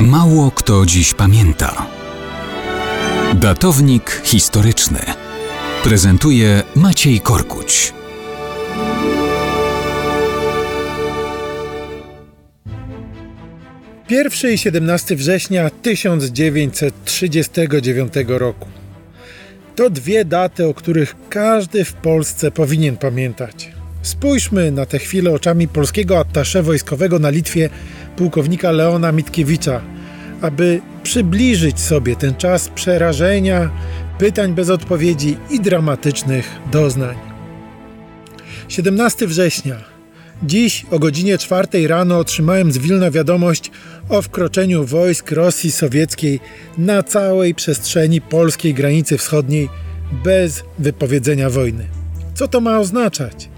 Mało kto dziś pamięta. Datownik historyczny prezentuje Maciej Korkuć. Pierwszy i 17 września 1939 roku. To dwie daty, o których każdy w Polsce powinien pamiętać. Spójrzmy na tę chwilę oczami polskiego attasze wojskowego na Litwie, pułkownika Leona Mitkiewicza, aby przybliżyć sobie ten czas przerażenia, pytań bez odpowiedzi i dramatycznych doznań. 17 września. Dziś o godzinie 4 rano otrzymałem z Wilna wiadomość o wkroczeniu wojsk Rosji Sowieckiej na całej przestrzeni polskiej granicy wschodniej bez wypowiedzenia wojny. Co to ma oznaczać?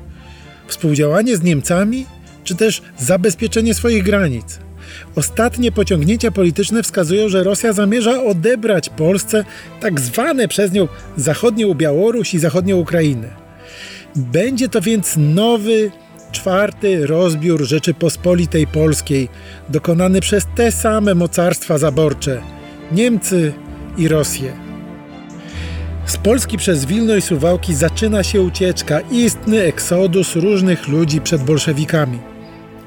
Współdziałanie z Niemcami, czy też zabezpieczenie swoich granic? Ostatnie pociągnięcia polityczne wskazują, że Rosja zamierza odebrać Polsce tak zwane przez nią zachodnią Białoruś i zachodnią Ukrainę. Będzie to więc nowy, czwarty rozbiór Rzeczypospolitej Polskiej, dokonany przez te same mocarstwa zaborcze Niemcy i Rosję. Z Polski przez Wilno i Suwałki zaczyna się ucieczka, istny eksodus różnych ludzi przed bolszewikami.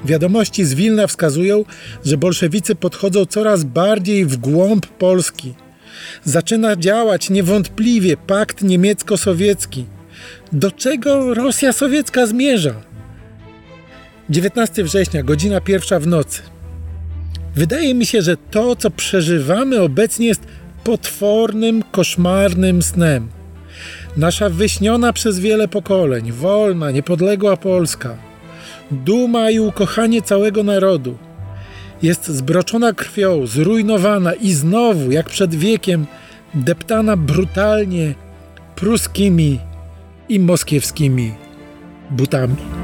Wiadomości z Wilna wskazują, że bolszewicy podchodzą coraz bardziej w głąb Polski. Zaczyna działać niewątpliwie pakt niemiecko-sowiecki. Do czego Rosja sowiecka zmierza? 19 września, godzina pierwsza w nocy. Wydaje mi się, że to, co przeżywamy obecnie, jest potwornym, koszmarnym snem. Nasza wyśniona przez wiele pokoleń, wolna, niepodległa Polska, duma i ukochanie całego narodu, jest zbroczona krwią, zrujnowana i znowu, jak przed wiekiem, deptana brutalnie pruskimi i moskiewskimi butami.